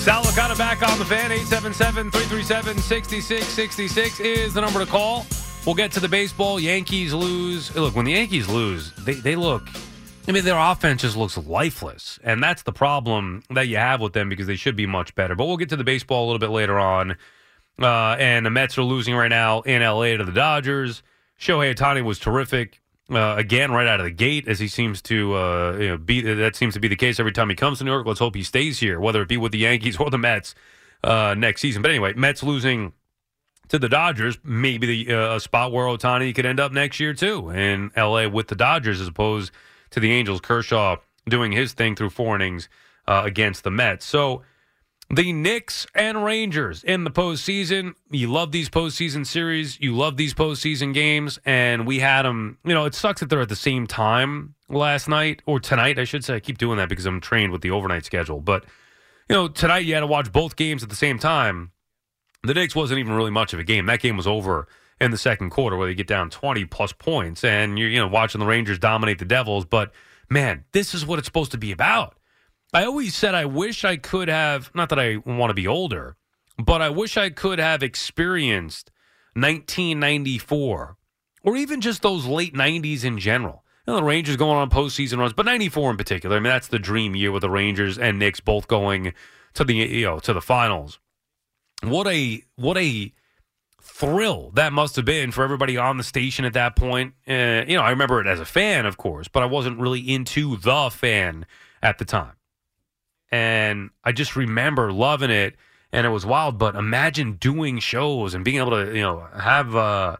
Sal Licata back on the fan. 877-337-6666 is the number to call. We'll get to the baseball. Yankees lose. Look, when the Yankees lose, they, they look I mean, their offense just looks lifeless, and that's the problem that you have with them because they should be much better. But we'll get to the baseball a little bit later on. Uh, and the Mets are losing right now in LA to the Dodgers. Shohei Ohtani was terrific uh, again right out of the gate, as he seems to uh, you know, be. That seems to be the case every time he comes to New York. Let's hope he stays here, whether it be with the Yankees or the Mets uh, next season. But anyway, Mets losing to the Dodgers, maybe the uh, a spot where Ohtani could end up next year too in L.A. with the Dodgers, as opposed to the Angels. Kershaw doing his thing through four innings uh, against the Mets. So the Knicks and Rangers in the postseason. You love these postseason series. You love these postseason games. And we had them, you know, it sucks that they're at the same time last night or tonight, I should say. I keep doing that because I'm trained with the overnight schedule. But, you know, tonight you had to watch both games at the same time. The Knicks wasn't even really much of a game. That game was over in the second quarter where they get down 20 plus points. And you're, you know, watching the Rangers dominate the Devils. But, man, this is what it's supposed to be about I always said I wish I could have, not that I want to be older, but I wish I could have experienced 1994 or even just those late 90s in general. You know, the Rangers going on postseason runs, but 94 in particular. I mean, that's the dream year with the Rangers and Knicks both going to the you know to the finals. What a what a thrill that must have been for everybody on the station at that point. Uh, you know, I remember it as a fan, of course, but I wasn't really into the fan at the time and I just remember loving it, and it was wild. But imagine doing shows and being able to, you know, have uh,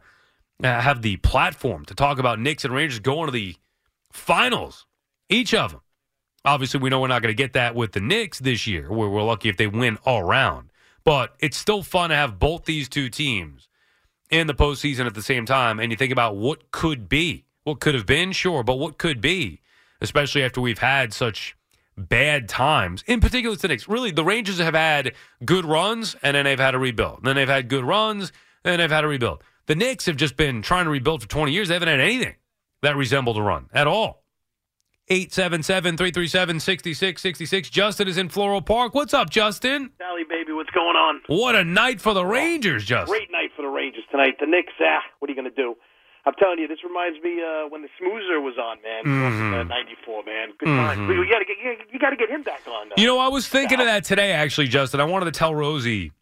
have the platform to talk about Knicks and Rangers going to the finals, each of them. Obviously, we know we're not going to get that with the Knicks this year. Where we're lucky if they win all round, but it's still fun to have both these two teams in the postseason at the same time. And you think about what could be, what could have been, sure, but what could be, especially after we've had such bad times, in particular the Knicks. Really, the Rangers have had good runs and then they've had to rebuild. Then they've had good runs and then they've had to rebuild. The Knicks have just been trying to rebuild for 20 years. They haven't had anything that resembled a run at all. 877 337 6666. Justin is in Floral Park. What's up, Justin? Sally, baby, what's going on? What a night for the Rangers, Justin. Great night for the Rangers tonight. The Knicks, ah, what are you going to do? I'm telling you, this reminds me uh, when the Schmoozer was on, man. Mm-hmm. '94, man. Good mm-hmm. You got to get you got to get him back on. You know, I was thinking of that today, actually, Justin. I wanted to tell Rosie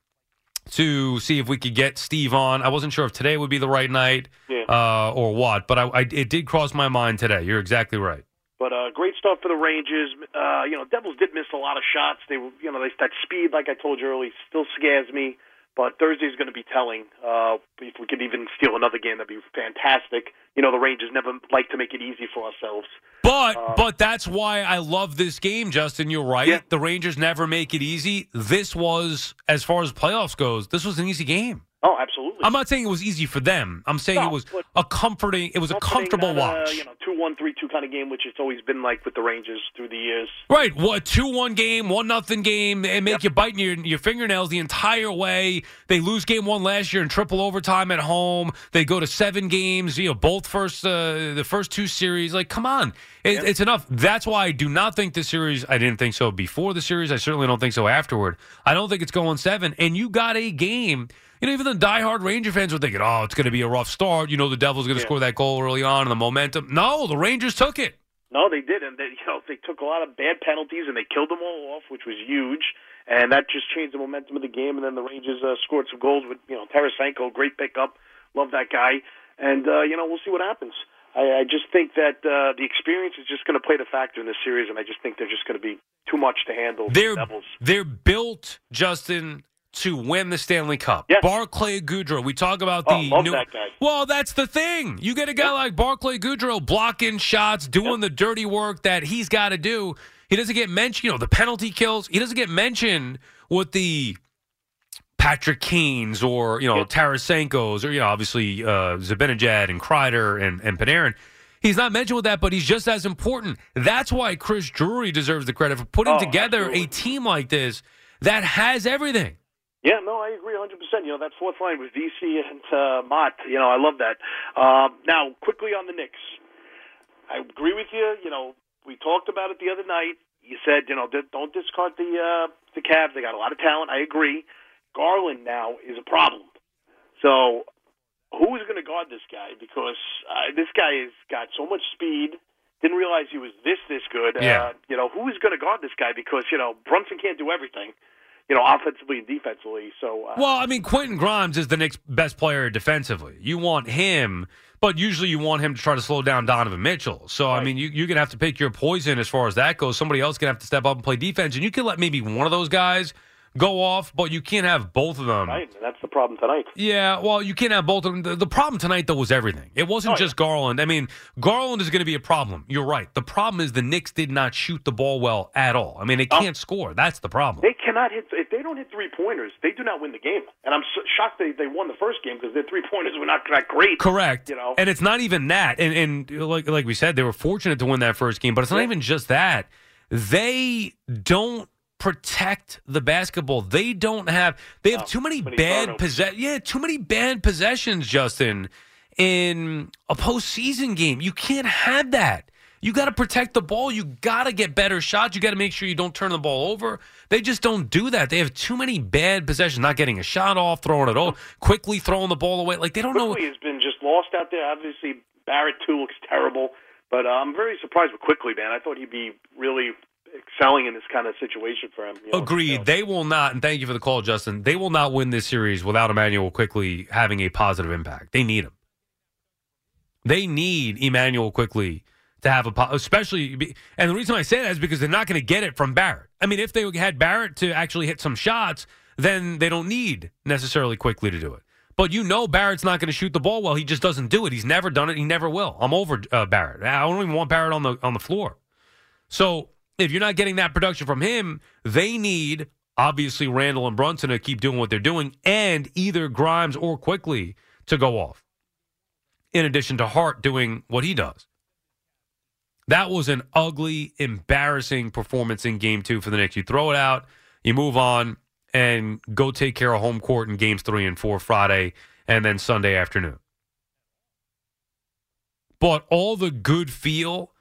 to see if we could get Steve on. I wasn't sure if today would be the right night yeah. uh, or what, but I, I, it did cross my mind today. You're exactly right. But uh, great stuff for the Rangers. Uh, you know, Devils did miss a lot of shots. They you know, they, that speed, like I told you earlier, still scares me. But Thursday's going to be telling. Uh, if we could even steal another game, that'd be fantastic. You know, the Rangers never like to make it easy for ourselves. But uh, but that's why I love this game, Justin. You're right. Yeah. The Rangers never make it easy. This was, as far as playoffs goes, this was an easy game. Oh, absolutely. I'm not saying it was easy for them. I'm saying No, it was a comforting. It was a comfortable a, watch. you know, two one, three two kind of game, which it's always been like with the Rangers through the years. Right, what two one game, one nothing game, and make Yep. you biting your your fingernails the entire way. They lose game one last year in triple overtime at home. They go to seven games, you know, both first uh, the first two series. Like, come on, it, Yep. it's enough. That's why I do not think the series. I didn't think so before the series. I certainly don't think so afterward. I don't think it's going seven. And you got a game. You know, even the diehard Ranger fans were thinking, "Oh, it's going to be a rough start." You know, the Devils going to Yeah. score that goal early on, and the momentum. No, the Rangers took it. No, they did, and they, you know they took a lot of bad penalties and they killed them all off, which was huge. and that just changed the momentum of the game. And then the Rangers uh, scored some goals with you know Tarasenko, great pickup, love that guy, and uh, you know we'll see what happens. I, I just think that uh, the experience is just going to play the factor in this series, and I just think they're just going to be too much to handle. They're the Devils. they're built, Justin, to win the Stanley Cup. Yes. Barclay Goodrow. We talk about Oh, the new. that. Well, that's the thing. You get a guy like Barclay Goodrow blocking shots, doing the dirty work that he's got to do. He doesn't get mentioned. You know the penalty kills. He doesn't get mentioned with the Patrick Kane's or you know Tarasenko's or you know obviously uh, Zibanejad and Kreider and and Panarin. He's not mentioned with that, but he's just as important. That's why Chris Drury deserves the credit for putting Oh, together absolutely. a team like this that has everything. Yeah, no, I agree 100%. You know, that fourth line with Vesey and uh, Motte, you know, I love that. Um, now, quickly on the Knicks. I agree with you. You know, we talked about it the other night. You said, you know, don't discard the uh, the Cavs. They got a lot of talent. I agree. Garland now is a problem. So, who is going to guard this guy? Because uh, this guy has got so much speed. Didn't realize he was this this good. Yeah. Uh, you know, who is going to guard this guy? Because you know Brunson can't do everything. You know, offensively and defensively. So, uh, Well, I mean, Quentin Grimes is the Knicks' best player defensively. You want him, but usually you want him to try to slow down Donovan Mitchell. So, I mean, you, you're going to have to pick your poison as far as that goes. Somebody else going to have to step up and play defense, and you can let maybe one of those guys go off, but you can't have both of them. right, that's the problem tonight. Yeah, well, you can't have both of them. The, the problem tonight, though, was everything. It wasn't Oh, yeah. just Garland. I mean, Garland is going to be a problem. You're right. The problem is the Knicks did not shoot the ball well at all. I mean, they Oh. can't score. That's the problem. They cannot hit if they don't hit three pointers. They do not win the game. And I'm so shocked they they won the first game because their three pointers were not that great. Correct. You know? and it's not even that. And and like like we said, they were fortunate to win that first game, but it's not Yeah. even just that. They don't protect the basketball. They don't have. They have No, too many many bad possess. Yeah, too many bad possessions, Justin. In a postseason game, you can't have that. You got to protect the ball. You got to get better shots. You got to make sure you don't turn the ball over. They just don't do that. They have too many bad possessions. Not getting a shot off, throwing it all quickly, throwing the ball away. Like they don't know. Quickley has been just lost out there. Obviously, Barrett too looks terrible. But uh, I'm very surprised with Quickley, man. I thought he'd be really excelling in this kind of situation for him. you know, Agreed. They will not, and thank you for the call, Justin. They will not win this series without Immanuel Quickley having a positive impact. They need him. They need Immanuel Quickley to have a, especially, and the reason I say that is because they're not going to get it from Barrett. I mean, if they had Barrett to actually hit some shots, then they don't need necessarily Quickley to do it. But you know Barrett's not going to shoot the ball well. He just doesn't do it. He's never done it. He never will. I'm over uh, Barrett. I don't even want Barrett on the on the floor. So if you're not getting that production from him, they need obviously Randle and Brunson to keep doing what they're doing, and either Grimes or Quickley to go off. In addition to Hart doing what he does. That was an ugly, embarrassing performance in game two for the Knicks. You throw it out, you move on, and go take care of home court in games three and four Friday and then Sunday afternoon. But all the good feel,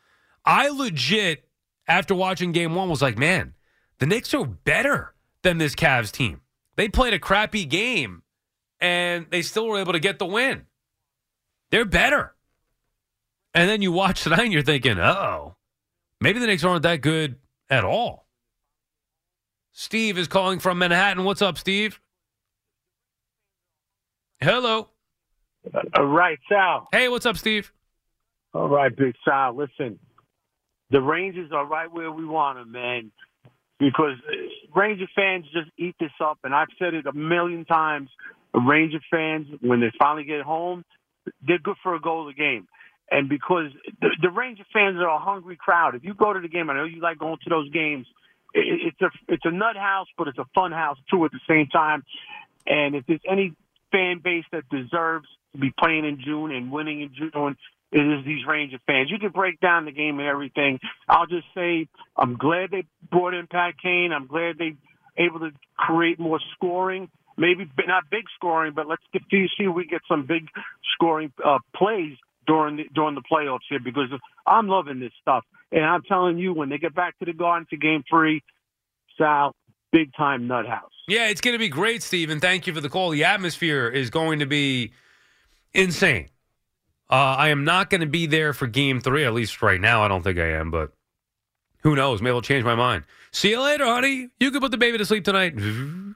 I legit, after watching game one, was like, man, the Knicks are better than this Cavs team. They played a crappy game and they still were able to get the win. They're better. And then you watch tonight and you're thinking, oh, maybe the Knicks aren't that good at all. Steve is calling from Manhattan. What's up, Steve? Hello. All right, Sal. Hey, what's up, Steve? All right, Big Sal. Listen, the Rangers are right where we want them, man. Because Ranger fans just eat this up, and I've said it a million times. Ranger fans, when they finally get home, they're good for a goal a game. And because the, the Ranger fans are a hungry crowd. If you go to the game, I know you like going to those games. It, it's a it's a nut house, but it's a fun house too at the same time. And if there's any fan base that deserves to be playing in June and winning in June, it is these Ranger fans. You can break down the game and everything. I'll just say I'm glad they brought in Pat Kane. I'm glad they able to create more scoring. Maybe not big scoring, but let's get see see if we get some big scoring uh, plays during the, during the playoffs here because I'm loving this stuff. And I'm telling you, when they get back to the Garden for Game Three, Sal, big time nut house. Yeah, it's going to be great, Steve, and thank you for the call. The atmosphere is going to be insane. Uh, I am not going to be there for game three, at least right now. I don't think I am, but Who knows? Maybe I'll change my mind. See you later, honey. You can put the baby to sleep tonight.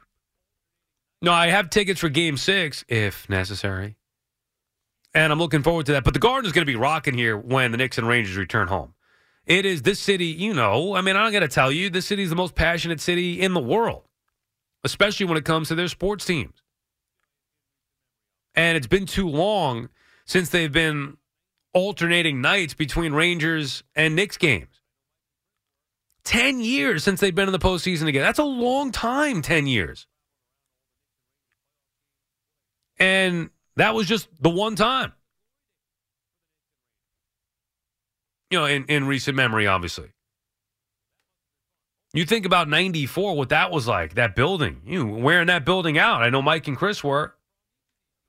No, I have tickets for game six if necessary. And I'm looking forward to that. But the Garden is going to be rocking here when the Knicks and Rangers return home. It is this city, you know, I mean, I'm going to tell you, this city is the most passionate city in the world, especially when it comes to their sports teams. And it's been too long since they've been alternating nights between Rangers and Knicks games. 10 years since they've been in the postseason again. That's a long time, 10 years. And that was just the one time. You know, in, in recent memory, obviously. You think about 94, what that was like, that building. You know, wearing that building out. I know Mike and Chris were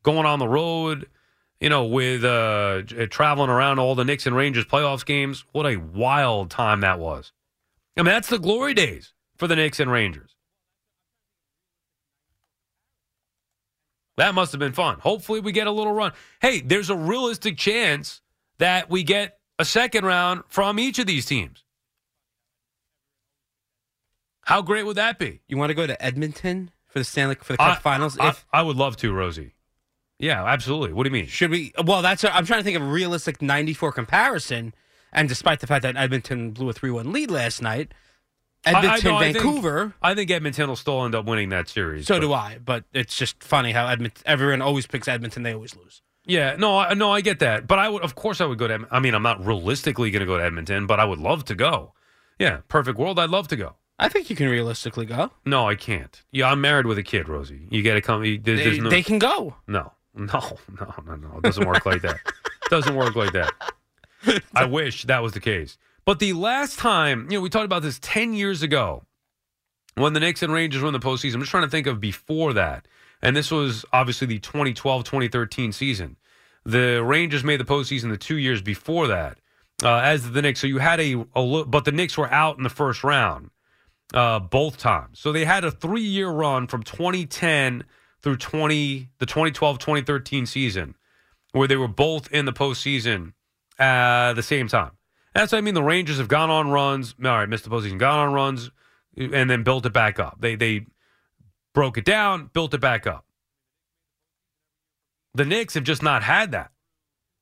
going on the road, you know, with uh, traveling around all the Knicks and Rangers playoffs games. What a wild time that was. I mean, that's the glory days for the Knicks and Rangers. That must have been fun. Hopefully, we get a little run. Hey, there's a realistic chance that we get a second round from each of these teams. How great would that be? You want to go to Edmonton for the Stanley for the Cup I, Finals? I, if I would love to, Rosie. Yeah, absolutely. What do you mean? should we? Well, that's. A, I'm trying to think of a realistic '94 comparison. And despite the fact that Edmonton blew a three-one lead last night, Edmonton, I- I- no, I think- Vancouver. I think Edmonton will still end up winning that series. so but- do I. But it's just funny how Edmonton. Everyone always picks Edmonton. They always lose. Yeah, no, I, no, I get that, but I would, of course, I would go to. I mean, I'm not realistically going to go to Edmonton, but I would love to go. Yeah, perfect world, I'd love to go. I think you can realistically go. No, I can't. Yeah, I'm married with a kid, Rosie. You got to come. you- There's, They, there's no, they can go. no, no, no, no, no. It doesn't work like that. doesn't work like that. I wish that was the case. But the last time, you know, we talked about this 10 years ago when the Knicks and Rangers were in the postseason. I'm just trying to think of before that. And this was obviously the 2012 2013 season. The Rangers made the postseason the two years before that, uh, as the Knicks. So you had a, a but the Knicks were out in the first round uh, both times. So they had a three year run from 2010 through 20 the 2012 2013 season where they were both in the postseason at the same time. That's what I mean. The Rangers have gone on runs. All right, missed the postseason, gone on runs, and then built it back up. They they broke it down, built it back up. The Knicks have just not had that.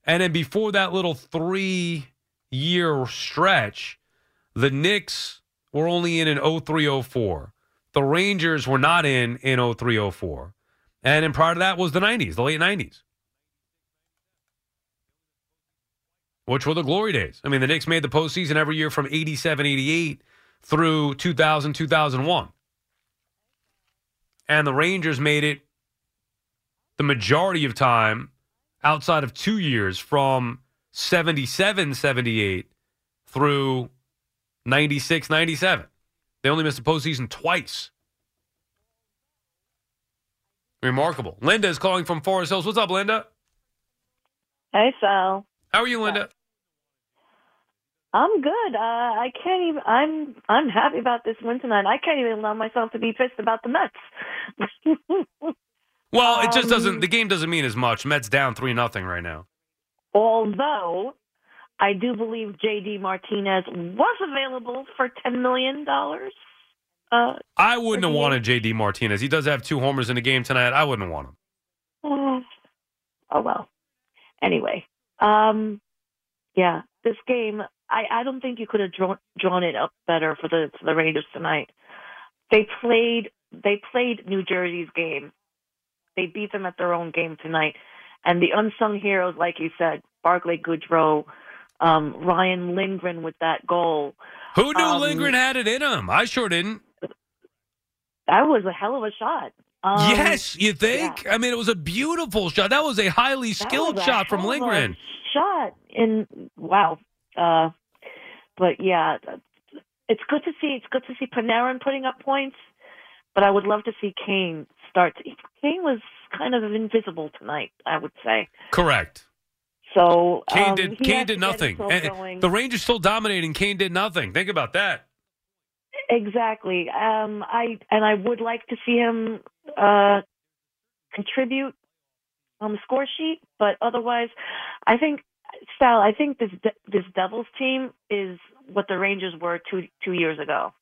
And then before that little three year stretch, the Knicks were only in an 0304. The Rangers were not in in 0304. And then prior to that was the 90s, the late 90s. Which were the glory days. I mean, the Knicks made the postseason every year from 87, 88 through 2000, 2001. And the Rangers made it the majority of time outside of two years from 77, 78 through 96, 97. They only missed the postseason twice. Remarkable. Linda is calling from Forest Hills. What's up, Linda? Hey, Sal. How are you, Linda? I'm good. Uh, I can't even. I'm I'm happy about this win tonight. I can't even allow myself to be pissed about the Mets. Well, it just Um, doesn't. The game doesn't mean as much. Mets down three nothing right now. Although I do believe J.D. Martinez was available for ten million dollars. Uh, I wouldn't have wanted J.D. Martinez. He does have two homers in the game tonight. I wouldn't want him. oh well. Anyway, um, yeah, this game. I I don't think you could have drawn drawn it up better for the for the Rangers tonight. They played they played New Jersey's game. They beat them at their own game tonight. And the unsung heroes, like you said, Barclay Goodrow, um, Ryan Lindgren with that goal. Who knew Um, Lindgren had it in him? I sure didn't. That was a hell of a shot. Um, yes, you think? I mean, it was a beautiful shot. That was a highly skilled a shot from hell of a Lindgren. Shot and wow. Uh, but yeah, it's good to see. It's good to see Panarin putting up points. But I would love to see Kane start. To, Kane was kind of invisible tonight. I would say. Correct. So Kane um, did. Kane did nothing. himself And going. the Rangers still dominating. Kane did nothing. Think about that. Exactly. Um, I and I would like to see him uh, contribute on the score sheet, but otherwise, I think Sal, I think this this Devils team is what the Rangers were two two years ago.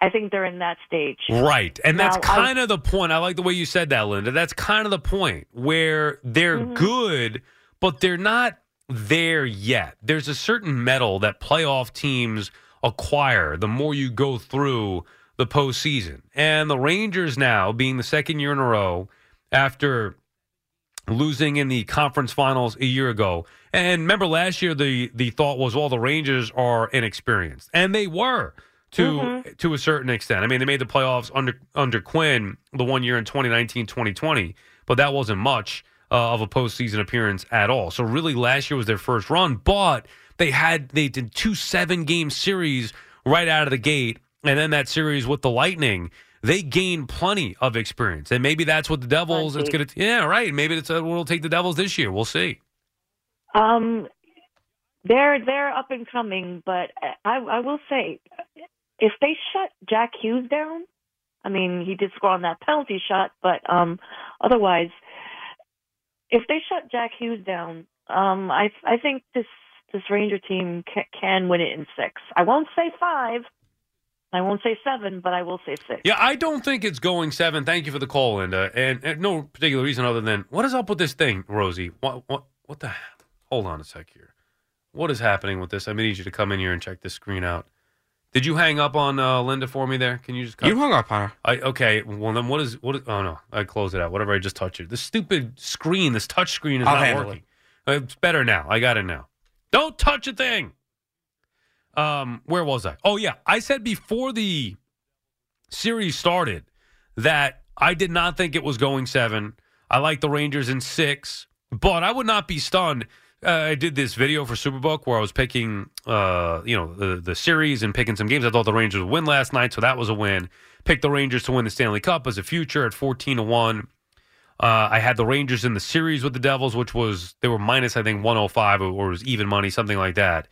I think they're in that stage. Right. And that's Now, I- kind of the point. I like the way you said that, Linda. That's kind of the point where they're Mm-hmm. good, but they're not there yet. There's a certain mettle that playoff teams acquire the more you go through the postseason. And the Rangers now, being the second year in a row after losing in the conference finals a year ago. And remember last year the the thought was well the Rangers are inexperienced. And they were to to a certain extent. I mean, they made the playoffs under under Quinn the one year in 2019-2020, but that wasn't much uh, of a postseason appearance at all. So really last year was their first run, but they had they did two seven game series right out of the gate and then that series with the Lightning they gained plenty of experience, and maybe that's what the Devils. It's going to, yeah, right. Maybe it's what will take the Devils this year. We'll see. Um, they're they're up and coming, but I I will say, if they shut Jack Hughes down, I mean he did score on that penalty shot, but um, otherwise, if they shut Jack Hughes down, um, I I think this this Ranger team ca- can win it in six. I won't say five. I won't say seven, but I will say six. Yeah, I don't think it's going seven. Thank you for the call, Linda, and, and no particular reason other than what is up with this thing, Rosie? What what what the? Hold on a sec here. What is happening with this? I need you to come in here and check this screen out. Did you hang up on uh, Linda for me there? Can you just come? You hung up on her. I okay. Well, then what is what? Is, oh no, I closed it out. Whatever I just touched it. This stupid screen, this touch screen is I'll not working. Uh, It's better now. I got it now. Don't touch a thing. Um, where was I? Oh yeah, I said before the series started that I did not think it was going seven. I like the Rangers in six, but I would not be stunned. Uh, I did this video for Superbook where I was picking, uh, you know, the the series and picking some games. I thought the Rangers would win last night, so that was a win. Picked the Rangers to win the Stanley Cup as a future at fourteen to one. Uh, I had the Rangers in the series with the Devils, which was they were minus I think one hundred five or it was even money, something like that.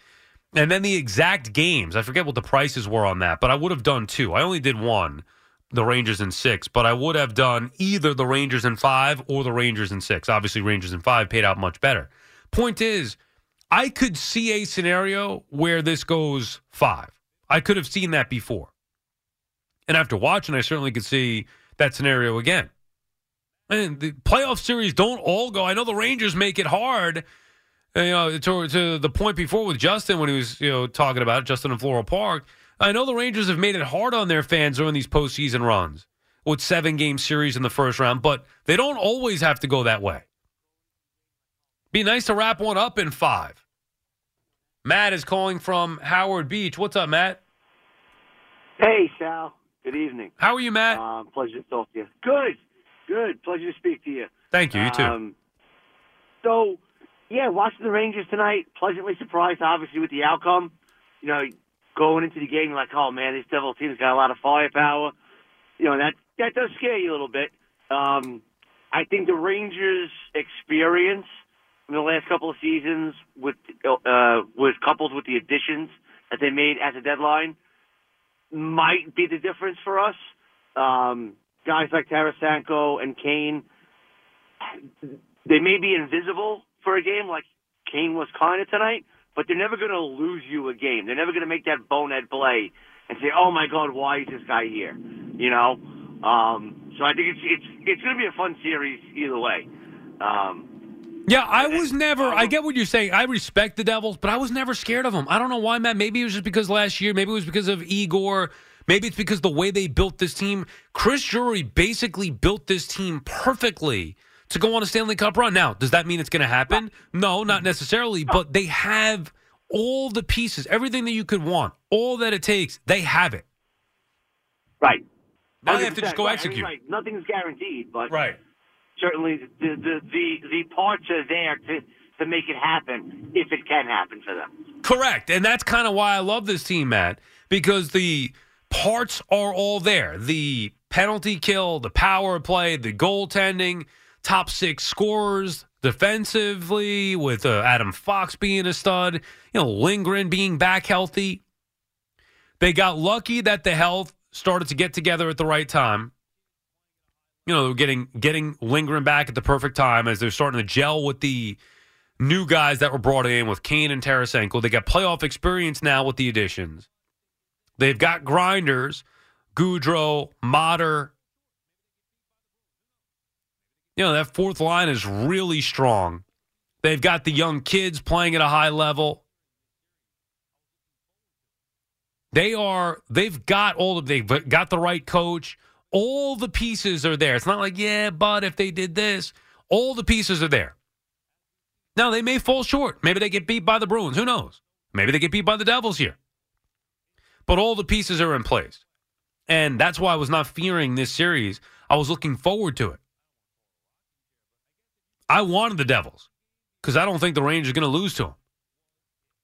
And then the exact games, I forget what the prices were on that, but I would have done two. I only did one, the Rangers in six, but I would have done either the Rangers in five or the Rangers in six. Obviously, Rangers in five paid out much better. Point is, I could see a scenario where this goes five. I could have seen that before. And after watching, I certainly could see that scenario again. And the playoff series don't all go. I know the Rangers make it hard. uh, You know, to, to the point before with Justin when he was you know talking about it, Justin in Floral Park. I know the Rangers have made it hard on their fans during these postseason runs with seven game series in the first round, but they don't always have to go that way. Be nice to wrap one up in five. Matt is calling from Howard Beach. What's up, Matt? Hey, Sal. Good evening. How are you, Matt? Um, pleasure to talk to you. Good. Pleasure to speak to you. Thank you. You too. Um, so, yeah, watching the Rangers tonight, pleasantly surprised, obviously, with the outcome. You know, going into the game, like, oh, man, this Devil team's got a lot of firepower. You know, that, that does scare you a little bit. Um, I think the Rangers' experience in the last couple of seasons with uh, was coupled with the additions that they made at the deadline might be the difference for us. Um, guys like Tarasenko and Kane, they may be invisible for a game like Kane was kind of tonight, but they're never going to lose you a game. They're never going to make that bonehead play and say, "Oh my God, why is this guy here?" You know. Um, so I think it's it's it's going to be a fun series either way. Um, Yeah, I was never. I get what you're saying. I respect the Devils, but I was never scared of them. I don't know why, Matt. Maybe it was just because last year. Maybe it was because of Igor. Maybe it's because the way they built this team. Chris Drury basically built this team perfectly to go on a Stanley Cup run. Now, does that mean it's going to happen? No, not necessarily. But they have all the pieces, everything that you could want, all that it takes. They have it. right. Now they have to just go right. I mean, execute. right. Nothing's guaranteed, but Right. certainly the the the, the parts are there to to make it happen if it can happen for them. Correct. And that's kind of why I love this team, Matt, because the parts are all there. The penalty kill, the power play, the goaltending, top six scorers defensively, with uh, Adam Fox being a stud, you know, Lindgren being back healthy. They got lucky that the health started to get together at the right time. You know, getting getting Lindgren back at the perfect time as they're starting to gel with the new guys that were brought in with Kane and Tarasenko. They got playoff experience now with the additions. They've got grinders, Goodrow, Motte. You know, that fourth line is really strong. They've got the young kids playing at a high level. They are, they've got all of, they've got the right coach. All the pieces are there. It's not like, yeah, but if they did this, all the pieces are there. Now, they may fall short. Maybe they get beat by the Bruins. Who knows? Maybe they get beat by the Devils here. But all the pieces are in place. And that's why I was not fearing this series. I was looking forward to it. I wanted the Devils because I don't think the Rangers are going to lose to them.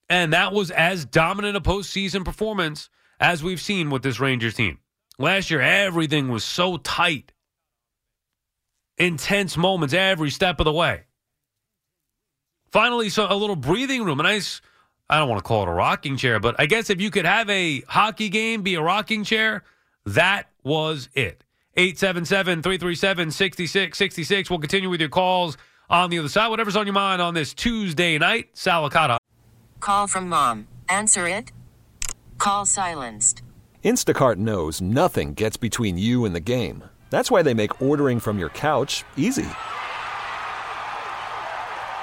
And that was as dominant a postseason performance as we've seen with this Rangers team. Last year, everything was so tight, intense moments every step of the way. Finally, so a little breathing room, a nice, I don't want to call it a rocking chair, but I guess if you could have a hockey game be a rocking chair, that was it. 877 337 6666. We'll continue with your calls on the other side. Whatever's on your mind on this Tuesday night, Sal Licata. Call from mom. Answer it. Call silenced. Instacart knows nothing gets between you and the game. That's why they make ordering from your couch easy.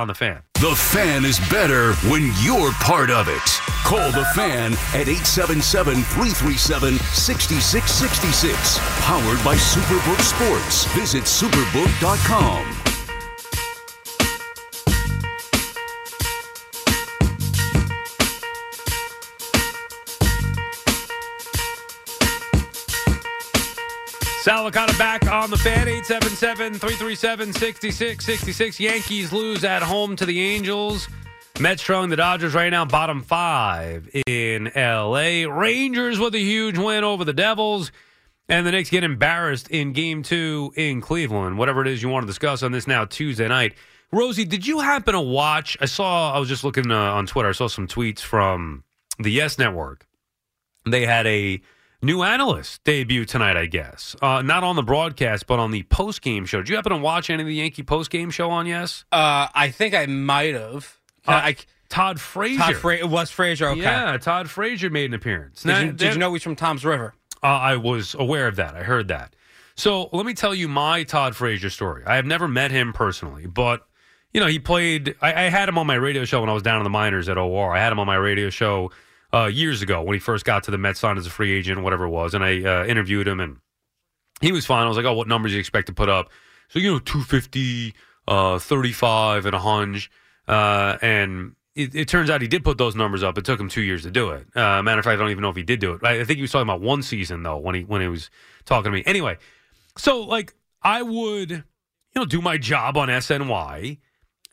On the fan. The fan is better when you're part of it. Call the fan at 877 337 6666. Powered by Superbook Sports. Visit superbook.com. Sal Licata back on the fan, 877-337-6666. Yankees lose at home to the Angels. Mets trailing the Dodgers right now, bottom five in L.A. Rangers with a huge win over the Devils. And the Knicks get embarrassed in game two in Cleveland. Whatever it is you want to discuss on this now Tuesday night. Rosie, did you happen to watch? I saw, I was just looking uh, on Twitter, I saw some tweets from the Yes Network. They had a new analyst debut tonight, I guess. Uh, not on the broadcast, but on the post game show. Did you happen to watch any of the Yankee post game show on Yes? Uh, I think I might have. Uh, I, Todd Frazier. Todd Fra- was Frazier. Okay. Yeah, Todd Frazier made an appearance. Did, Now, you, did you know he's from Toms River? Uh, I was aware of that. I heard that. So let me tell you my Todd Frazier story. I have never met him personally, but you know he played. I, I had him on my radio show when I was down in the minors at OR. I had him on my radio show uh, years ago when he first got to the Mets, signed as a free agent, whatever it was, and I uh, interviewed him, and he was fine. I was like, "Oh, what numbers do you expect to put up?" So you know, 250, uh, 35, and a hunch, uh, and it, it, turns out he did put those numbers up. It took him two years to do it. Uh, matter of fact, I don't even know if he did do it. I, I think he was talking about one season though when he when he was talking to me. Anyway, so like I would, you know, do my job on SNY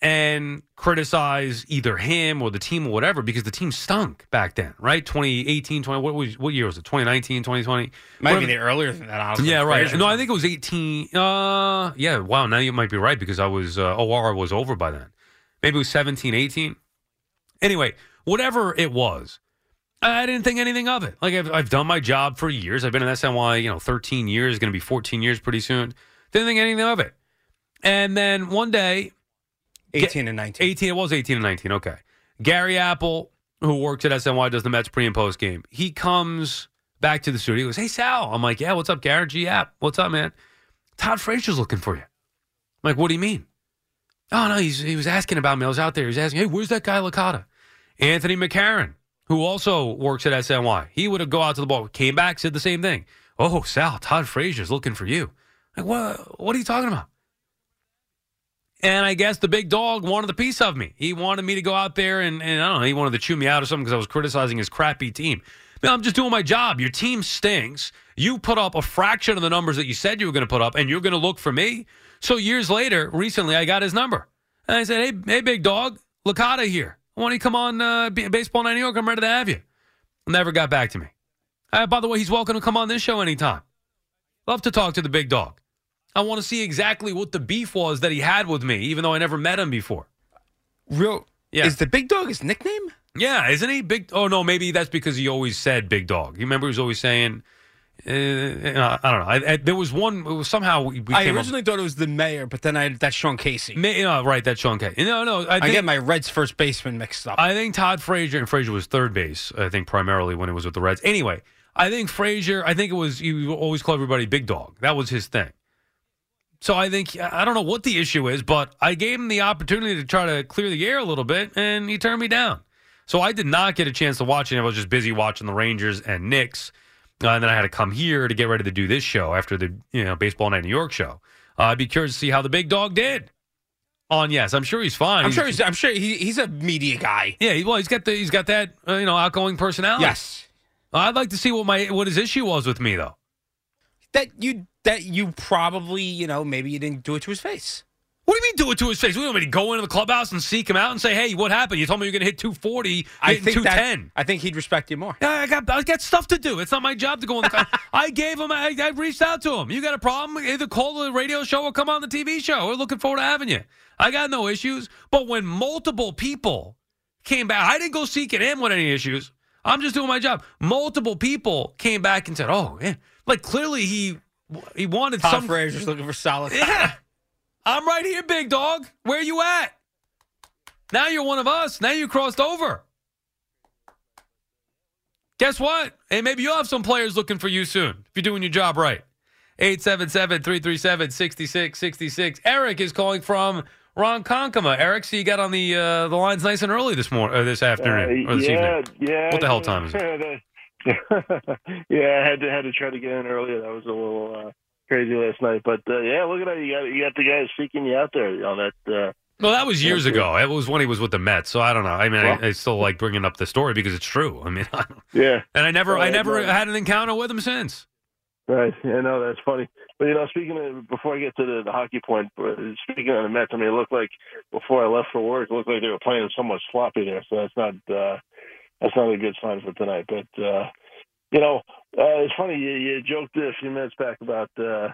and criticize either him or the team or whatever because the team stunk back then, right? 2018, 20, what, was, what year was it? 2019, 2020? Might Whatever. be the earlier than that, honestly. Yeah, right. No, I think it was 18. Uh, yeah, wow. Now you might be right because I was, uh, OR was over by then. Maybe it was 17, 18. Anyway, whatever it was, I didn't think anything of it. Like I've, I've done my job for years. I've been in SNY, you know, 13 years, going to be 14 years pretty soon. Didn't think anything of it. And then one day, 18 and 19. 18, it was 18 and 19. Okay. Gary Apple, who works at SNY, does the Mets pre and post game. He comes back to the studio. He goes, Hey, Sal. I'm like, Yeah, what's up, Gary? G App. What's up, man? Todd Frazier's looking for you. I'm like, What do you mean? Oh, no, he's, he was asking about me. I was out there. He was asking, Hey, where's that guy, Licata? Anthony McCarron, who also works at SNY. He would have go out to the ball, came back, said the same thing. Oh, Sal, Todd Frazier's looking for you. Like, what, what are you talking about? And I guess the big dog wanted a piece of me. He wanted me to go out there and, and I don't know, he wanted to chew me out or something because I was criticizing his crappy team. Man, I'm just doing my job. Your team stinks. You put up a fraction of the numbers that you said you were going to put up, and you're going to look for me. So years later, recently, I got his number. And I said, hey, hey big dog, Licata here. Why don't you come on uh, Baseball Night New York? I'm ready to have you. Never got back to me. Uh, by the way, he's welcome to come on this show anytime. Love to talk to the big dog. I want to see exactly what the beef was that he had with me, even though I never met him before. Real? Yeah. Is the big dog his nickname? Yeah, isn't he big? Oh no, maybe that's because he always said big dog. You remember he was always saying, uh, I don't know. I, I, there was one. It was somehow we, we I originally thought it was the mayor, but then I that's Sean Casey. up. May, no, right, that's Sean Casey. No, no. I, I, get my Reds first baseman mixed up. I think Todd Frazier and Frazier was third base. I think primarily when it was with the Reds. Anyway, I think Frazier. I think it was you always call everybody big dog. That was his thing. So I think I don't know what the issue is, but I gave him the opportunity to try to clear the air a little bit, and he turned me down. So I did not get a chance to watch it. I was just busy watching the Rangers and Knicks, uh, and then I had to come here to get ready to do this show after the you know baseball night in New York show. Uh, I'd be curious to see how the big dog did. On yes, I'm sure he's fine. I'm sure he's. I'm sure he, he's a media guy. Yeah, well, he's got the he's got that uh, you know outgoing personality. Yes. I'd like to see what my what his issue was with me though. That you that you probably you know maybe you didn't do it to his face. What do you mean do it to his face? We want me to go into the clubhouse and seek him out and say, "Hey, what happened? You told me you're going to hit 240, I think that- 210." I think he'd respect you more. Yeah, I got I got stuff to do. It's not my job to go in the. car. I gave him. I, I reached out to him. You got a problem? Either call the radio show or come on the TV show. We're looking forward to having you. I got no issues. But when multiple people came back, I didn't go seeking him with any issues. I'm just doing my job. Multiple people came back and said, "Oh, yeah. Like clearly he he wanted Todd some." Frazier's looking for solid. Yeah. I'm right here, big dog. Where you at? Now you're one of us. Now you crossed over. Guess what? Hey, maybe you'll have some players looking for you soon if you're doing your job right. 877-337-6666. Eric is calling from Ronkonkoma. Eric, so you got on the uh, the lines nice and early this morning, or this afternoon, Uh, or this yeah, evening. yeah. What the hell time is it? yeah, I had to had to try to get in earlier. That was a little uh, crazy last night, but uh, yeah, look at that. You got you got the guys seeking you out there on that. Uh, Well, that was years ago. It was when he was with the Mets. So I don't know. I mean, Well- I, I still like bringing up the story because it's true. I mean, yeah, and I never, I never right. had an encounter with him since. right. Yeah, no, that's funny. But you know, speaking of before I get to the, the hockey point, speaking of the Mets, I mean, it looked like before I left for work, it looked like they were playing somewhat sloppy there. So that's not uh, that's not a good sign for tonight. But uh, you know, uh, it's funny you, you joked a few minutes back about uh,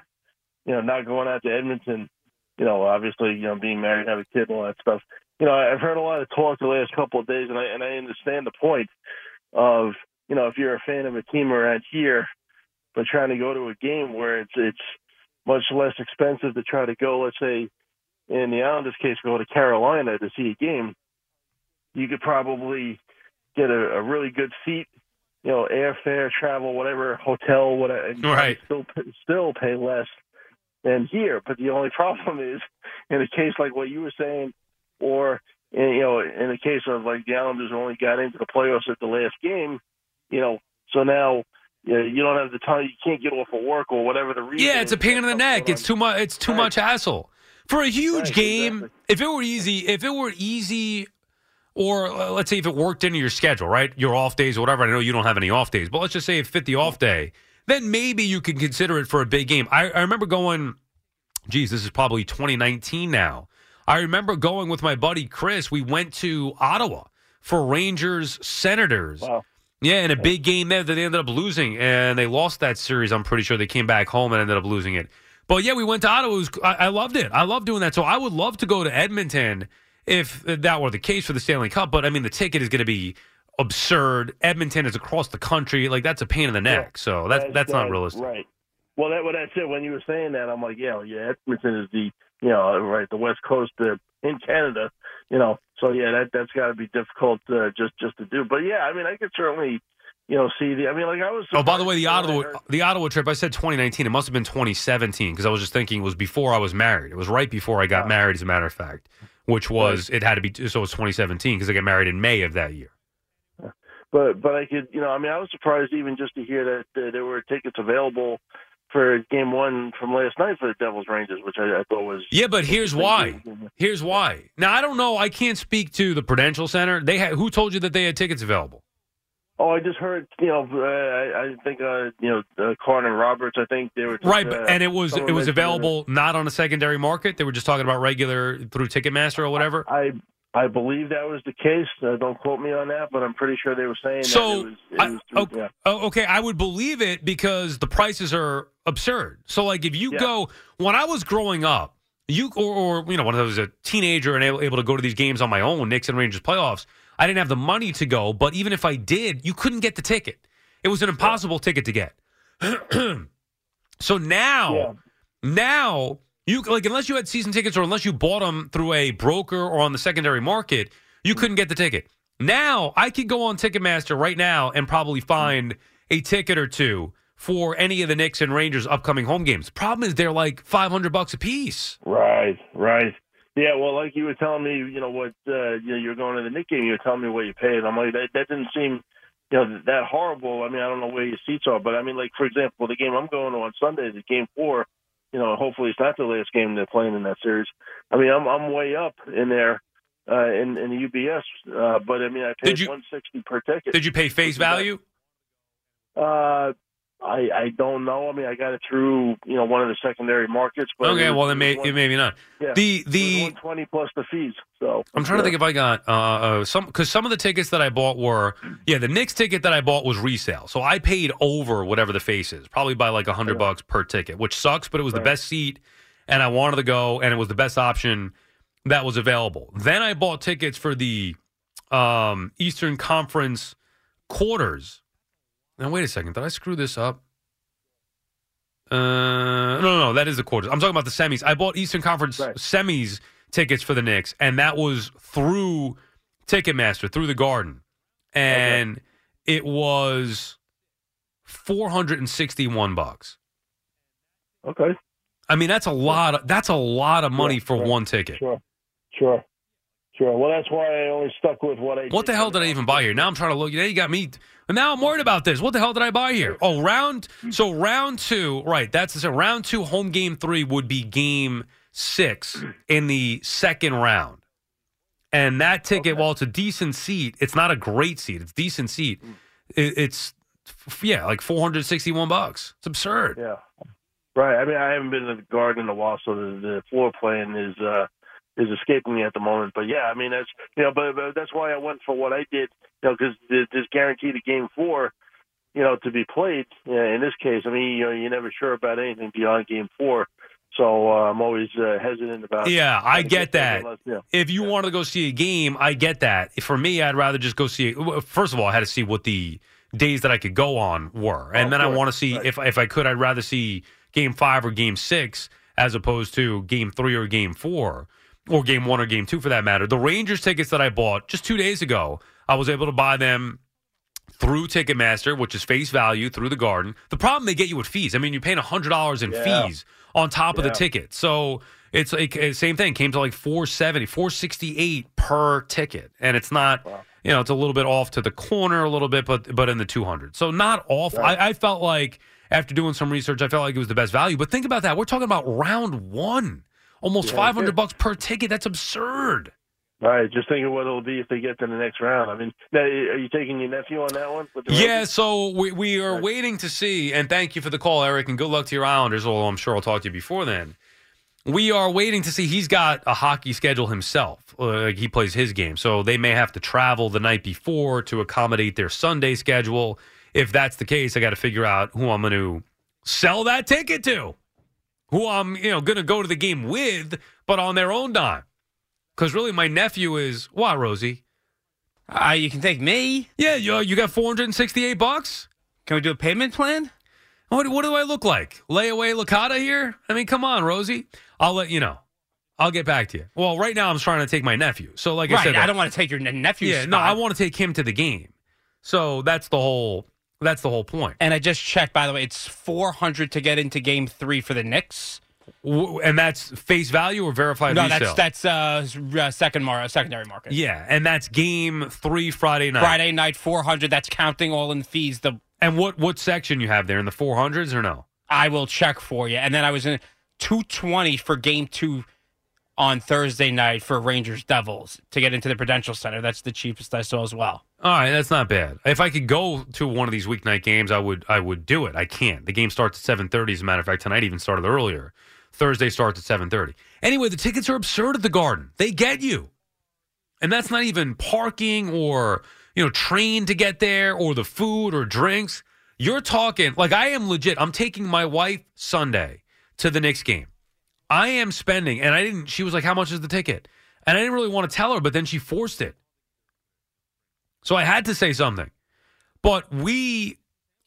you know not going out to Edmonton. You know, obviously, you know, being married, having a kid, and all that stuff. You know, I've heard a lot of talk the last couple of days, and I and I understand the point of you know if you're a fan of a team around here, but trying to go to a game where it's it's much less expensive to try to go. Let's say in the Islanders' case, go to Carolina to see a game. You could probably get a, a really good seat, you know, airfare, travel, whatever, hotel, whatever, and Right. still still pay less than here. But the only problem is, in a case like what you were saying, or in, you know, in a case of like the Islanders only got into the playoffs at the last game, you know, so now. You, know, you don't have the time. You can't get off of work or whatever the reason. Yeah, it's a pain in the neck. It's too much. It's too much hassle for a huge Right, game. exactly. If it were easy, if it were easy, or uh, let's say if it worked into your schedule, right? Your off days or whatever. I know you don't have any off days, but let's just say it fit the off day. Then maybe you can consider it for a big game. I, I remember going. Geez, this is probably 2019 now. I remember going with my buddy Chris. We went to Ottawa for Rangers Senators. Wow. Yeah, in a big game there that they ended up losing, and they lost that series. I'm pretty sure they came back home and ended up losing it. But yeah, we went to Ottawa. Was, I, I loved it. I love doing that. So I would love to go to Edmonton if that were the case for the Stanley Cup. But I mean, the ticket is going to be absurd. Edmonton is across the country. Like that's a pain in the neck. So that's that's not realistic. Right. Well, that what I said When you were saying that, I'm like, yeah, yeah, Edmonton is the you know right the West Coast uh, in Canada, you know. So yeah, that that's got to be difficult uh, just just to do. But yeah, I mean, I could certainly you know see the. I mean, like I was. Oh, by the way, the surprised when I Ottawa heard- the Ottawa trip. I said 2019. It must have been 2017 because I was just thinking it was before I was married. It was right before I got married, as a matter of fact. Which was it had to be so it was 2017 because I got married in May of that year. but but I could you know I mean I was surprised even just to hear that uh, there were tickets available for game one from last night for the Devils Rangers, which I, I thought was Yeah, but here's why. Here's why. Now I don't know. I can't speak to the Prudential Center. They had who told you that they had tickets available? Oh, I just heard. You know, uh, I, I think uh, you know uh, Carton and Roberts. I think they were just, Right, uh, and it was it was available not on a secondary market. They were just talking about regular through Ticketmaster or whatever. I I believe that was the case. Uh, don't quote me on that, but I'm pretty sure they were saying So, that it was. It I- okay, yeah. okay, I would believe it because the prices are absurd. So, like, if you Yeah. go when I was growing up, you or, or you know when I was a teenager and able, able to go to these games on my own, Knicks and Rangers playoffs, I didn't have the money to go. But even if I did, you couldn't get the ticket. It was an impossible ticket to get. so now, now you like unless you had season tickets or unless you bought them through a broker or on the secondary market, you couldn't get the ticket. Now I could go on Ticketmaster right now and probably find a ticket or two for any of the Knicks and Rangers upcoming home games. Problem is they're like five hundred bucks a piece. Right, right. Yeah, well, like you were telling me, you know what, uh, you know, you're going to the Knick game. You were telling me what you paid. I'm like, that that didn't seem, you know, that horrible. I mean, I don't know where your seats are, but I mean, like for example, the game I'm going to on Sunday, the game four. You know, hopefully it's not the last game they're playing in that series. I mean, I'm I'm way up in there uh, in in the UBS, uh, but I mean, I paid you- 160 per ticket. Did you pay face value? Uh, I I don't know. I mean, I got it through you know one of the secondary markets. But Okay, was- well it then may, one- maybe not. Yeah, The the 120 plus the fees. So I'm trying to think if I got uh, uh some because some of the tickets that I bought were yeah the Knicks ticket that I bought was resale, so I paid over whatever the face is, probably by like a hundred bucks per ticket, which sucks, but it was the best seat, and I wanted to go, and it was the best option that was available. Then I bought tickets for the um, Eastern Conference quarters. Now wait a second, did I screw this up? Uh, no, no, no, that is the quarters. I'm talking about the semis. I bought Eastern Conference semis tickets for the Knicks, and that was through Ticketmaster, through the Garden, and it was four hundred and sixty-one bucks. Okay. I mean, that's a lot. Of, that's a lot of money for one ticket. Sure, sure, sure. Well, that's why I only stuck with what I. What the hell did I even buy here? Now I'm trying to look. Now you got me. Now I'm worried about this. What the hell did I buy here? Oh, round. So round two, right? That's so round two. Home game three would be game six in the second round, and that ticket, while it's a decent seat, it's not a great seat. It's decent seat. It, it's yeah, like 461 bucks. It's absurd. Yeah. Right. I mean, I haven't been to the garden in a while, so the, the floor plan is uh, is escaping me at the moment. But yeah, I mean, that's you know, but, but that's why I went for what I did, you know, because there's guaranteed a game four, you know, to be played. Yeah, in this case, I mean, you know, you're never sure about anything beyond game four. So uh, I'm always uh, hesitant about. Yeah, I get that. unless- If you wanted to go see a game, I get that. For me, I'd rather just go see. First of all, I had to see what the days that I could go on were, and Oh, then I want to see if if I could, I'd rather see game five or game six as opposed to game three or game four or game one or game two for that matter. The Rangers tickets that I bought just two days ago, I was able to buy them through Ticketmaster, which is face value through the Garden. The problem they get you with fees. I mean, you're paying hundred dollars in Yeah. fees on top of the ticket. So it's like uh, same thing. Came to like 470, 468 per ticket, and it's not. You know, it's a little bit off to the corner a little bit, but but in the 200. So not off. I, I felt like after doing some research, I felt like it was the best value. But think about that. We're talking about round one, almost Yeah, 500 bucks per ticket. That's absurd. All right, just thinking what it'll be if they get to the next round. I mean, now, are you taking your nephew on that one? Yeah, so we, we are waiting to see, and thank you for the call, Eric, and good luck to your Islanders, although I'm sure I'll talk to you before then. We are waiting to see. He's got a hockey schedule himself. Uh, he plays his game, so they may have to travel the night before to accommodate their Sunday schedule. If that's the case, I got to figure out who I'm going to sell that ticket to, who I'm you know going to go to the game with, but on their own dime. Because really, my nephew is what, Rosie? Uh, you can take me. Yeah, you, you got 468 bucks? Can we do a payment plan? What, what do I look like? Layaway Licata here? I mean, come on, Rosie. I'll let you know. I'll get back to you. Well, right now I'm trying to take my nephew. So, like I said, I don't want to take your nephew. yeah, no. I want to take him to the game. So that's the whole. That's the whole point. And I just checked, by the way, it's 400 to get into game three for the Knicks. And that's face value or verified no, resale? that's that's uh, uh, second mar- secondary market. yeah, and that's game three Friday night. Friday night, 400. That's counting all in fees. The And what what section you have there in the 400s or no? I will check for you. And then I was in 220 for game two on Thursday night for Rangers Devils to get into the Prudential Center. That's the cheapest I saw as well. All right, that's not bad. If I could go to one of these weeknight games, I would. I would do it. I can't. The game starts at seven thirty. As a matter of fact, tonight even started earlier. Thursday starts at seven thirty. Anyway, the tickets are absurd at the Garden. They get you, and that's not even parking or you know train to get there or the food or drinks. You're talking like I am legit. I'm taking my wife Sunday to the Knicks game. I am spending, and I didn't. She was like, "How much is the ticket?" And I didn't really want to tell her, but then she forced it. So I had to say something. But we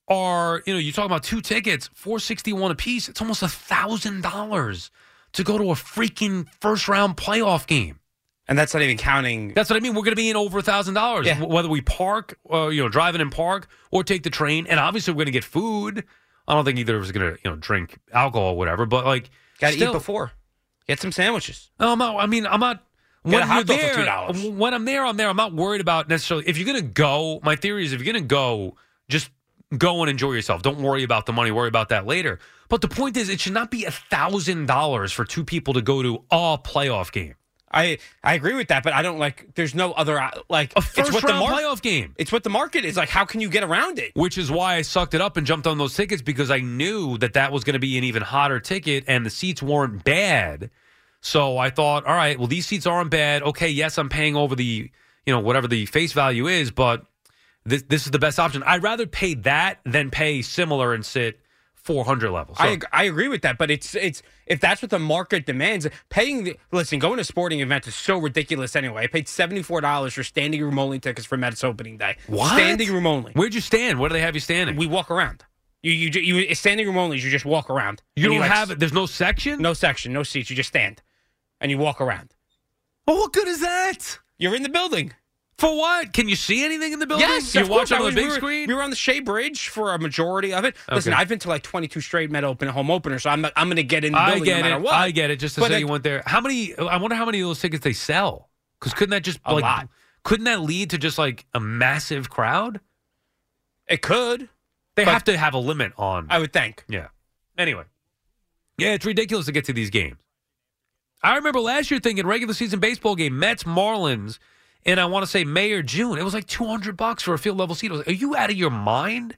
are, you know, you talk about two tickets, four sixty one a piece. It's almost a thousand dollars to go to a freaking first round playoff game. And that's not even counting. That's what I mean. We're going to be in over a thousand dollars, whether we park, uh, you know, driving in park, or take the train. And obviously, we're going to get food. I don't think either of us is going to, you know, drink alcohol or whatever. But like, Got to eat before. Get some sandwiches. no, I'm not, I mean, I'm not. Get When a hot you're there, $2. when I'm there, I'm there. I'm not worried about necessarily. If you're going to go, my theory is if you're going to go, just go and enjoy yourself. Don't worry about the money. Worry about that later. But the point is, it should not be a thousand dollars for two people to go to a playoff game. I I agree with that, but I don't like. There's no other uh, like A it's first what the round mar- playoff game. It's what the market is like. How can you get around it? Which is why I sucked it up and jumped on those tickets because I knew that that was going to be an even hotter ticket and the seats weren't bad. So I thought, all right, well these seats aren't bad. Okay, yes, I'm paying over the, you know, whatever the face value is, but this this is the best option. I'd rather pay that than pay similar and sit 400 levels. So- I I agree with that, but it's it's if that's what the market demands, paying the listen, going to a sporting event is so ridiculous anyway. I paid seventy four dollars for standing room only tickets for Mets opening day. What? Standing room only. Where'd you stand? Where do they have you standing? We walk around. You you you standing room only. You just walk around. you don't like, have it. There's no section. no section, no seats. You just stand, and you walk around. Well, what good is that? You're in the building. For what? Can you see anything in the building? Yes, you of course. watch it on the big we were, screen. We were on the Shea Bridge for a majority of it. Listen, Okay. I've been to like 22 straight Met Open home openers, so I'm not, I'm going to get in the I building get no matter it. what. I get it. Just to But say like- you went there. How many? I wonder how many of those tickets they sell. Because couldn't that just A like lot. couldn't that lead to just like a massive crowd? It could. They have to have a limit on. I would think. yeah. Anyway, yeah, it's ridiculous to get to these games. I remember last year thinking regular season baseball game Mets Marlins, and I want to say May or June. It was like two hundred bucks for a field level seat. Like, Are you out of your mind?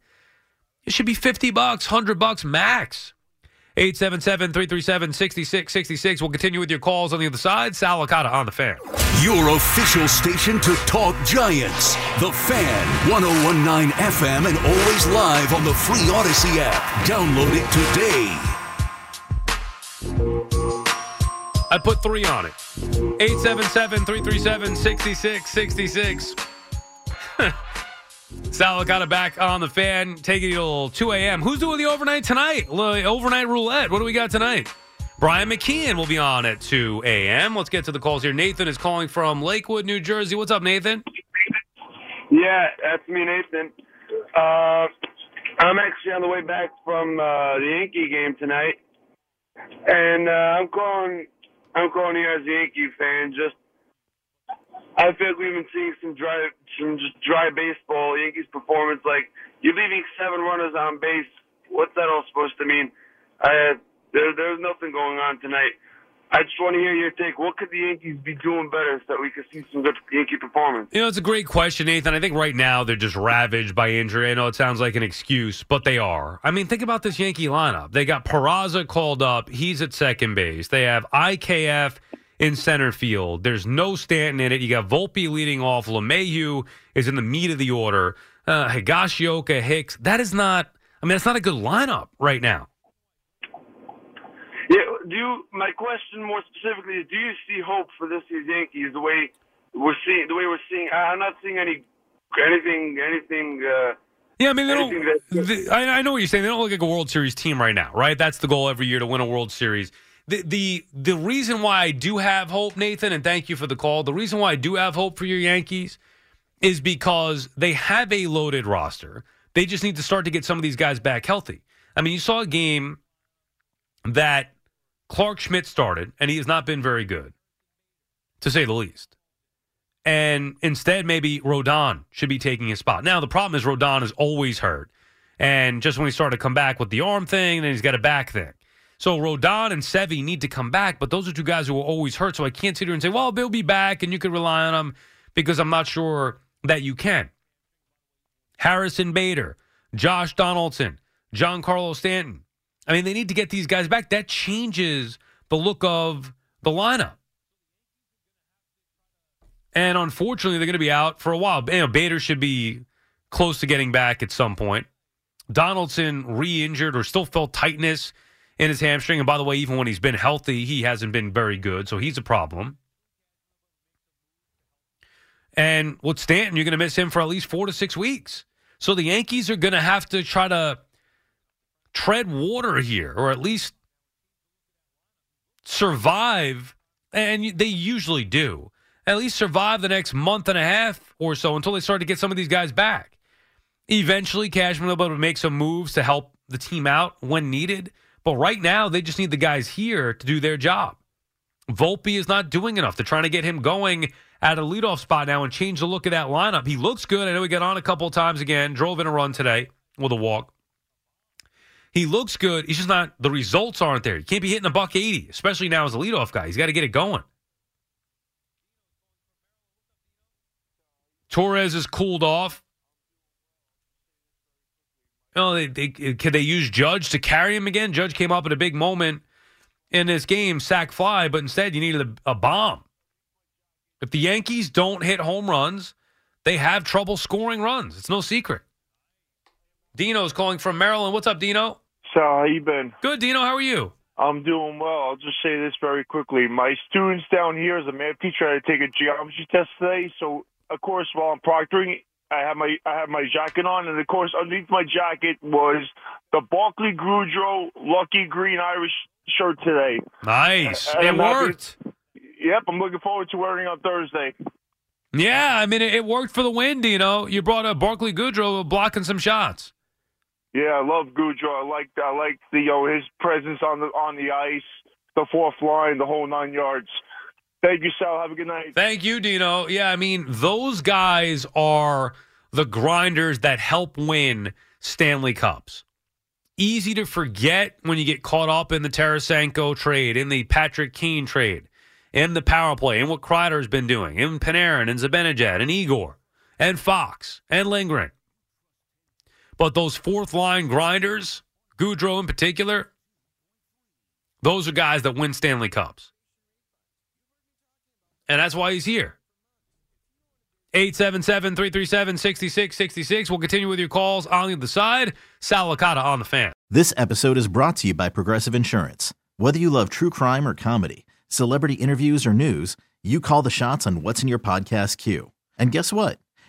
It should be fifty bucks, hundred bucks max. 877-337-6666. We'll continue with your calls on the other side. Sal Licata on the fan. Your official station to talk Giants. The Fan, 1019 FM, and always live on the free Odyssey app. Download it today. I put three on it. 877-337-6666. Sal Licata back on the fan, taking it till 2 a.m. Who's doing the overnight tonight? Overnight roulette. What do we got tonight? Brian McKeon will be on at 2 a.m. Let's get to the calls here. Nathan is calling from Lakewood, New Jersey. What's up, Nathan? Yeah, that's me, Nathan. Uh, I'm actually on the way back from uh, the Yankee game tonight, and uh, I'm calling. I'm calling here as a Yankee fan. Just, I feel like we've been seeing some dry, some just dry baseball. Yankees performance, like you're leaving seven runners on base. What's that all supposed to mean? I, there, there's nothing going on tonight. I just want to hear your take. What could the Yankees be doing better so that we could see some good Yankee performance? You know, it's a great question, Nathan. I think right now they're just ravaged by injury. I know it sounds like an excuse, but they are. I mean, think about this Yankee lineup. They got Peraza called up. He's at second base. They have IKF in center field. There's no Stanton in it. You got Volpe leading off. LeMahieu is in the meat of the order. Uh, Higashioka, Hicks. That is not, I mean, it's not a good lineup right now. Do you, my question more specifically is: Do you see hope for this year's Yankees the way we're seeing? The way we're seeing, I'm not seeing any anything, anything. Uh, Yeah, I mean, they don't. the- I, I know what you're saying. They don't look like a World Series team right now, right? That's the goal every year to win a World Series. The the the reason why I do have hope, Nathan, and thank you for the call. The reason why I do have hope for your Yankees is because they have a loaded roster. They just need to start to get some of these guys back healthy. I mean, you saw a game that Clarke Schmidt started, and he has not been very good, to say the least. And instead, maybe Rodon should be taking his spot. Now, the problem is Rodon is always hurt. And just when he started to come back with the arm thing, then he's got a back thing. So Rodon and Sevy need to come back, but those are two guys who are always hurt. So I can't sit here and say, well, they'll be back and you can rely on them because I'm not sure that you can. Harrison Bader, Josh Donaldson, Giancarlo Stanton. I mean, they need to get these guys back. That changes the look of the lineup. And unfortunately, they're going to be out for a while. You know, Bader should be close to getting back at some point. Donaldson re injured or still felt tightness in his hamstring. And by the way, even when he's been healthy, he hasn't been very good. So he's a problem. And with Stanton, you're going to miss him for at least four to six weeks. So the Yankees are going to have to try to tread water here, or at least survive. And they usually do. At least survive the next month and a half or so until they start to get some of these guys back. Eventually, Cashman will be able to make some moves to help the team out when needed. But right now, they just need the guys here to do their job. Volpe is not doing enough. They're trying to get him going at a leadoff spot now and change the look of that lineup. He looks good. I know he got on a couple times again, drove in a run today with a walk. He looks good. He's just not, the results aren't there. He can't be hitting a buck 80, especially now as a leadoff guy. He's got to get it going. Torres is cooled off. You know, they, they, could they use Judge to carry him again? Judge came up at a big moment in this game, sac fly, but instead you needed a, a bomb. If the Yankees don't hit home runs, they have trouble scoring runs. It's no secret. Dino's calling from Maryland. What's up, Dino? So how you been? Good, Dino. How are you? I'm doing well. I'll just say this very quickly. My students down here as a math teacher had to take a geometry test today. So of course, while I'm proctoring, I have my I have my jacket on, and of course, underneath my jacket was the Barclay Goodrow Lucky Green Irish shirt today. Nice. And it I'm happy- worked. Yep, I'm looking forward to wearing it on Thursday. Yeah, I mean, it, it worked for the win, Dino. You brought up Barclay Goodrow blocking some shots. Yeah, I love Goodrow. I like I like the you know his presence on the on the ice, the fourth line, the whole nine yards. Thank you, Sal. Have a good night. Thank you, Dino. Yeah, I mean, those guys are the grinders that help win Stanley Cups. Easy to forget when you get caught up in the Tarasenko trade, in the Patrick Kane trade, in the power play, and what Kreider's been doing, in Panarin and Zibanejad and Igor and Fox and Lindgren. But those fourth line grinders, Goodrow in particular, those are guys that win Stanley Cups. And that's why he's here. 877 337 6666. We'll continue with your calls on the other side. Sal Licata on the fan. This episode is brought to you by Progressive Insurance. Whether you love true crime or comedy, celebrity interviews or news, you call the shots on what's in your podcast queue. And guess what?